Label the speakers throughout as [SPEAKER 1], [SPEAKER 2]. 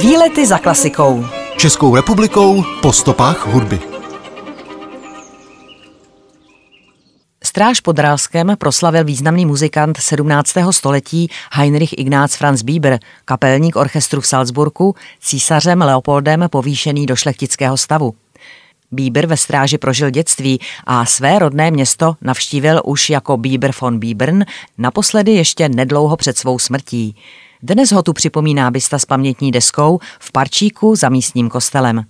[SPEAKER 1] Výlety za klasikou.
[SPEAKER 2] Českou republikou po stopách hudby.
[SPEAKER 1] Stráž pod Rálskem proslavil významný muzikant 17. století Heinrich Ignác Franz Bieber, kapelník orchestru v Salzburgu, císařem Leopoldem povýšený do šlechtického stavu. Bieber ve stráži prožil dětství a své rodné město navštívil už jako Bieber von Biebern, naposledy ještě nedlouho před svou smrtí. Dnes ho tu připomíná bysta s pamětní deskou v parčíku za místním kostelem.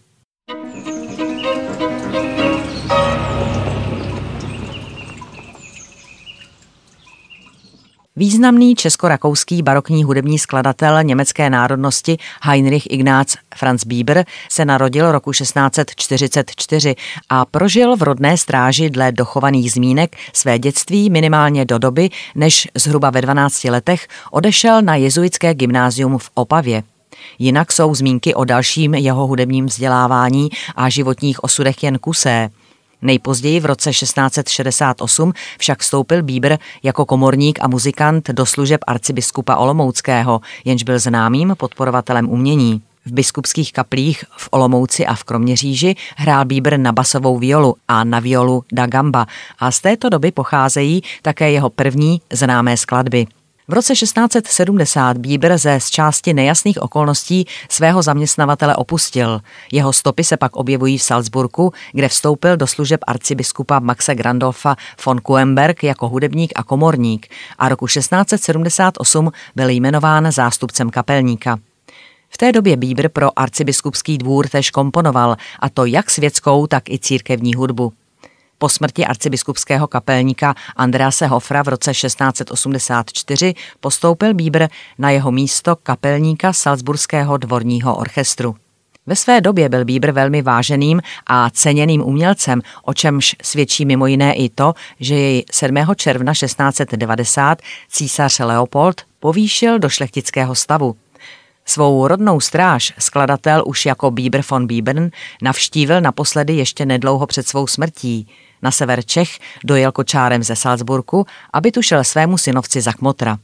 [SPEAKER 1] Významný česko-rakouský barokní hudební skladatel německé národnosti Heinrich Ignác Franz Bieber se narodil roku 1644 a prožil v rodné stráži dle dochovaných zmínek své dětství minimálně do doby, než zhruba ve 12 letech odešel na jezuitské gymnázium v Opavě. Jinak jsou zmínky o dalším jeho hudebním vzdělávání a životních osudech jen kusé – Nejpozději v roce 1668 však vstoupil Bíber jako komorník a muzikant do služeb arcibiskupa Olomouckého, jenž byl známým podporovatelem umění. V biskupských kaplích v Olomouci a v Kroměříži hrál Bíber na basovou violu a na violu da gamba a z této doby pocházejí také jeho první známé skladby. V roce 1670 Bieber ze z části nejasných okolností svého zaměstnavatele opustil. Jeho stopy se pak objevují v Salzburgu, kde vstoupil do služeb arcibiskupa Maxe Grandolfa von Kuenberg jako hudebník a komorník a roku 1678 byl jmenován zástupcem kapelníka. V té době Bieber pro arcibiskupský dvůr tež komponoval, a to jak světskou, tak i církevní hudbu. Po smrti arcibiskupského kapelníka Andrease Hofra v roce 1684 postoupil Bieber na jeho místo kapelníka Salzburského dvorního orchestru. Ve své době byl Bieber velmi váženým a ceněným umělcem, o čemž svědčí mimo jiné i to, že jej 7. června 1690 císař Leopold povýšil do šlechtického stavu. Svou rodnou stráž skladatel už jako Bieber von Biebern navštívil naposledy ještě nedlouho před svou smrtí – na sever Čech dojel kočárem ze Salzburku, aby tu šel svému synovci za kmotra.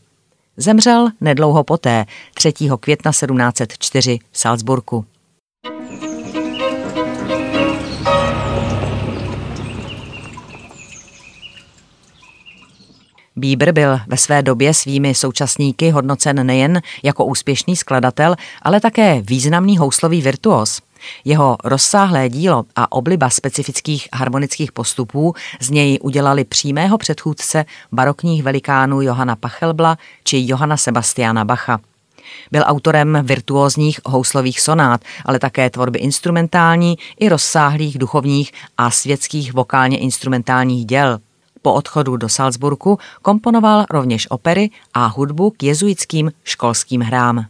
[SPEAKER 1] Zemřel nedlouho poté, 3. května 1704 v Salzburku. Bieber byl ve své době svými současníky hodnocen nejen jako úspěšný skladatel, ale také významný houslový virtuos – jeho rozsáhlé dílo a obliba specifických harmonických postupů z něj udělali přímého předchůdce barokních velikánů Johana Pachelbla či Johana Sebastiana Bacha. Byl autorem virtuózních houslových sonát, ale také tvorby instrumentální i rozsáhlých duchovních a světských vokálně instrumentálních děl. Po odchodu do Salzburgu komponoval rovněž opery a hudbu k jezuitským školským hrám.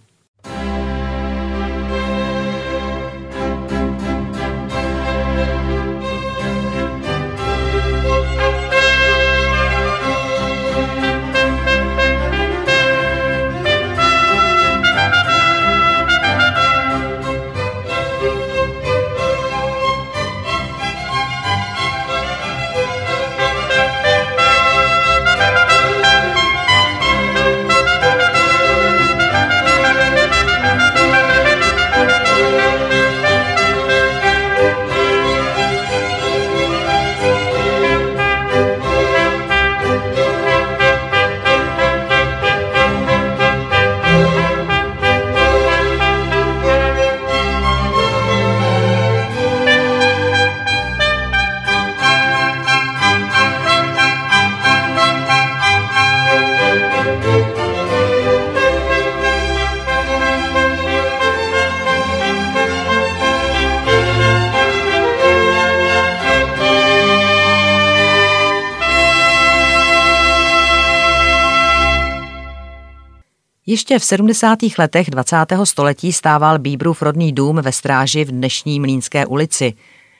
[SPEAKER 1] Ještě v 70. letech 20. století stával Bíbrův rodný dům ve stráži v dnešní Mlínské ulici.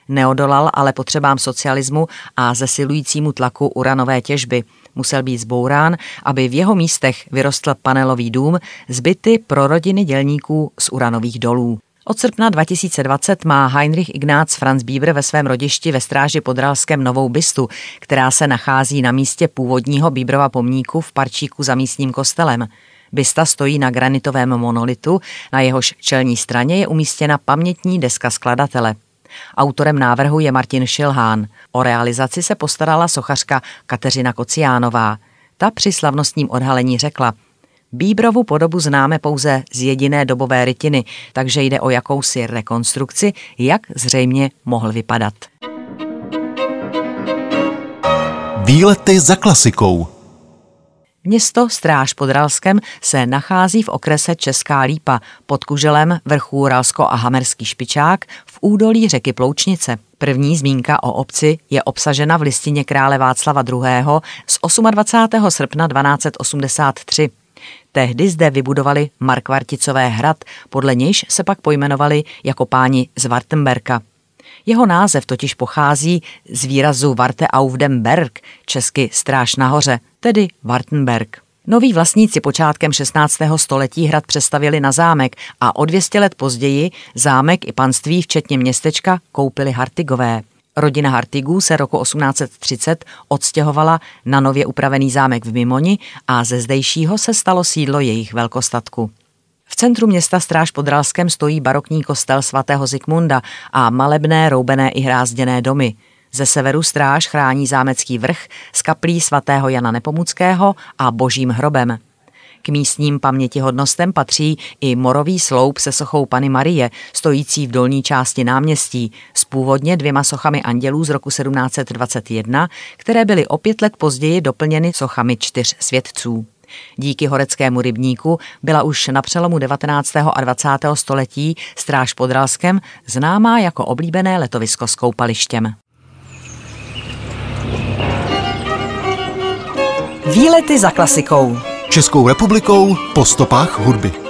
[SPEAKER 1] Neodolal ale potřebám socialismu a zesilujícímu tlaku uranové těžby. Musel být zbourán, aby v jeho místech vyrostl panelový dům zbyty pro rodiny dělníků z uranových dolů. Od srpna 2020 má Heinrich Ignác Franz Bieber ve svém rodišti ve stráži pod Ralskem novou bystu, která se nachází na místě původního Bíbrova pomníku v parčíku za místním kostelem. Bysta stojí na granitovém monolitu, na jehož čelní straně je umístěna pamětní deska skladatele. Autorem návrhu je Martin Šilhán. O realizaci se postarala sochařka Kateřina Kociánová. Ta při slavnostním odhalení řekla – Bíbrovu podobu známe pouze z jediné dobové rytiny, takže jde o jakousi rekonstrukci, jak zřejmě mohl vypadat.
[SPEAKER 2] Výlety za klasikou.
[SPEAKER 1] Město Stráž pod Ralskem se nachází v okrese Česká Lípa pod kuželem vrchů Ralsko a Hamerský špičák v údolí řeky Ploučnice. První zmínka o obci je obsažena v listině krále Václava II. z 28. srpna 1283. Tehdy zde vybudovali Markvarticové hrad, podle nějž se pak pojmenovali jako páni z Wartenberka. Jeho název totiž pochází z výrazu Warte auf dem Berg, česky stráž nahoře, tedy Wartenberg. Noví vlastníci počátkem 16. století hrad přestavili na zámek a o 200 let později zámek i panství, včetně městečka, koupili Hartigové. Rodina Hartigů se roku 1830 odstěhovala na nově upravený zámek v Mimoni a ze zdejšího se stalo sídlo jejich velkostatku. V centru města Stráž pod Ralskem stojí barokní kostel svatého Zikmunda a malebné roubené i hrázděné domy. Ze severu stráž chrání zámecký vrch s kaplí svatého Jana Nepomuckého a božím hrobem. K místním pamětihodnostem patří i morový sloup se sochou Pany Marie, stojící v dolní části náměstí, s původně dvěma sochami andělů z roku 1721, které byly o pět let později doplněny sochami čtyř svědců. Díky horeckému rybníku byla už na přelomu 19. a 20. století stráž pod Ralskem známá jako oblíbené letovisko s koupalištěm.
[SPEAKER 2] Výlety za klasikou. Českou republikou po stopách hudby.